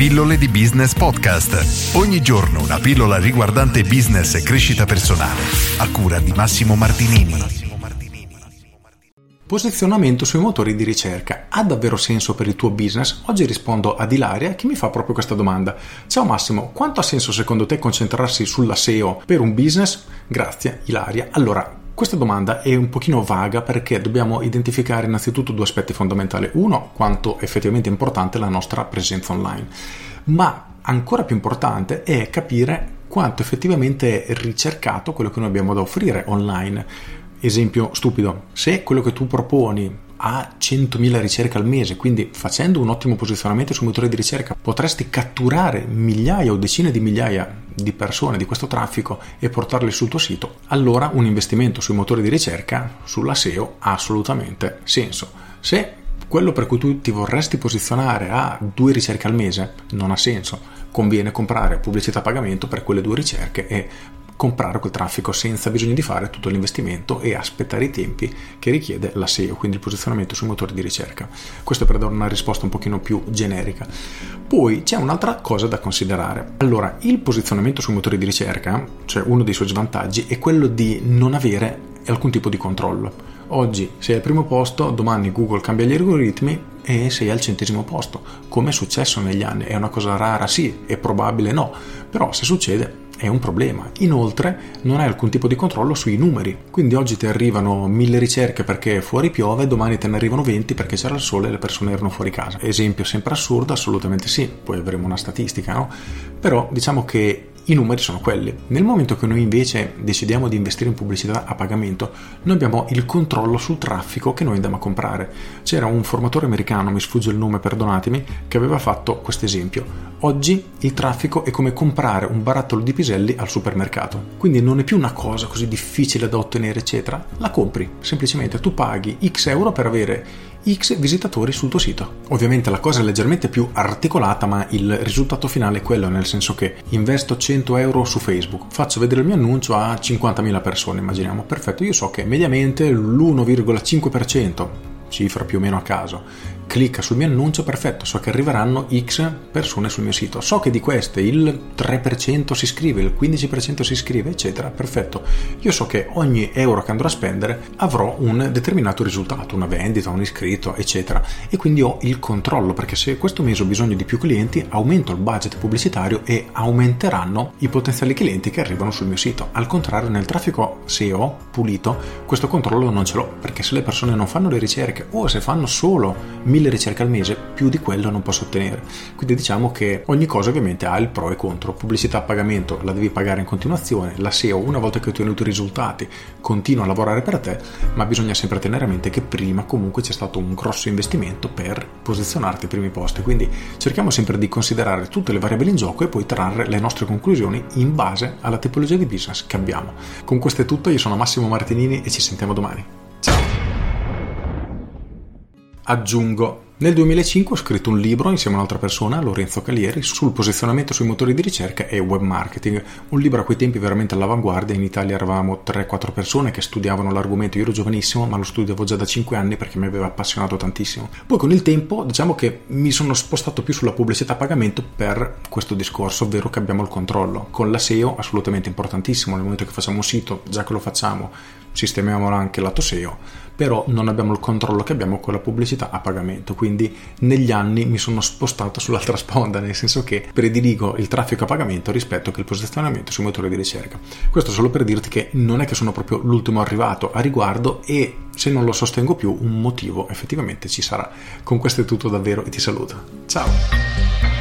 Pillole di Business Podcast. Ogni giorno una pillola riguardante business e crescita personale. A cura di Massimo Martinini. Posizionamento sui motori di ricerca ha davvero senso per il tuo business? Oggi rispondo ad Ilaria che mi fa proprio questa domanda. Ciao Massimo, quanto ha senso secondo te concentrarsi sulla SEO per un business? Grazie Ilaria. Allora, questa domanda è un pochino vaga perché dobbiamo identificare innanzitutto due aspetti fondamentali. Uno, quanto effettivamente importante è la nostra presenza online, ma ancora più importante è capire quanto effettivamente è ricercato quello che noi abbiamo da offrire online. Esempio stupido, se quello che tu proponi a 100.000 ricerche al mese, quindi facendo un ottimo posizionamento sui motori di ricerca potresti catturare migliaia o decine di migliaia di persone di questo traffico e portarli sul tuo sito, allora un investimento sui motori di ricerca, sulla SEO, ha assolutamente senso. Se quello per cui tu ti vorresti posizionare a due ricerche al mese non ha senso, conviene comprare pubblicità a pagamento per quelle due ricerche e comprare quel traffico senza bisogno di fare tutto l'investimento e aspettare i tempi che richiede la SEO, quindi il posizionamento sui motori di ricerca. Questo per dare una risposta un pochino più generica. Poi c'è un'altra cosa da considerare. Allora, il posizionamento sui motori di ricerca, cioè uno dei suoi svantaggi, è quello di non avere alcun tipo di controllo. Oggi sei al primo posto, domani Google cambia gli algoritmi e sei al centesimo posto. Come è successo negli anni? È una cosa rara? Sì, è probabile no, però se succede è un problema. Inoltre non hai alcun tipo di controllo sui numeri, quindi oggi ti arrivano mille ricerche perché fuori piove, domani te ne arrivano 20 perché c'era il sole e le persone erano fuori casa. Esempio sempre assurdo? Assolutamente sì, poi avremo una statistica, no? Però diciamo che i numeri sono quelli. Nel momento che noi invece decidiamo di investire in pubblicità a pagamento, noi abbiamo il controllo sul traffico che noi andiamo a comprare. C'era un formatore americano, mi sfugge il nome, perdonatemi, che aveva fatto questo esempio. Oggi il traffico è come comprare un barattolo di piselli al supermercato. Quindi non è più una cosa così difficile da ottenere, eccetera. La compri, semplicemente tu paghi X euro per avere X visitatori sul tuo sito. Ovviamente la cosa è leggermente più articolata, ma il risultato finale è quello, nel senso che investo 100 euro su Facebook, faccio vedere il mio annuncio a 50.000 persone, immaginiamo, perfetto, io so che mediamente l'1,5%, cifra più o meno a caso, clicca sul mio annuncio, perfetto, so che arriveranno X persone sul mio sito, so che di queste il 3% si iscrive, il 15% si iscrive, eccetera, perfetto. Io so che ogni euro che andrò a spendere avrò un determinato risultato, una vendita, un iscritto, eccetera, e quindi ho il controllo, perché se questo mese ho bisogno di più clienti, aumento il budget pubblicitario e aumenteranno i potenziali clienti che arrivano sul mio sito. Al contrario, nel traffico SEO pulito, questo controllo non ce l'ho, perché se le persone non fanno le ricerche o se fanno solo 1000 ricerche al mese, più di quello non posso ottenere. Quindi diciamo che ogni cosa ovviamente ha il pro e contro. Pubblicità a pagamento la devi pagare in continuazione, la SEO una volta che hai ottenuto i risultati continua a lavorare per te, ma bisogna sempre tenere a mente che prima comunque c'è stato un grosso investimento per posizionarti ai primi posti. Quindi cerchiamo sempre di considerare tutte le variabili in gioco e poi trarre le nostre conclusioni in base alla tipologia di business che abbiamo. Con questo è tutto, io sono Massimo Martinini e ci sentiamo domani. Aggiungo nel 2005 ho scritto un libro insieme a un'altra persona, Lorenzo Calieri, sul posizionamento sui motori di ricerca e web marketing. Un libro a quei tempi veramente all'avanguardia. In Italia eravamo 3-4 persone che studiavano l'argomento. Io ero giovanissimo, ma lo studiavo già da 5 anni perché mi aveva appassionato tantissimo. Poi con il tempo, diciamo che mi sono spostato più sulla pubblicità a pagamento per questo discorso, ovvero che abbiamo il controllo. Con la SEO, assolutamente importantissimo. Nel momento che facciamo un sito, già che lo facciamo, sistemiamo anche lato SEO, però non abbiamo il controllo che abbiamo con la pubblicità a pagamento. Quindi negli anni mi sono spostato sull'altra sponda, nel senso che prediligo il traffico a pagamento rispetto che il posizionamento sui motori di ricerca. Questo solo per dirti che non è che sono proprio l'ultimo arrivato a riguardo e se non lo sostengo più un motivo effettivamente ci sarà. Con questo è tutto davvero e ti saluto. Ciao!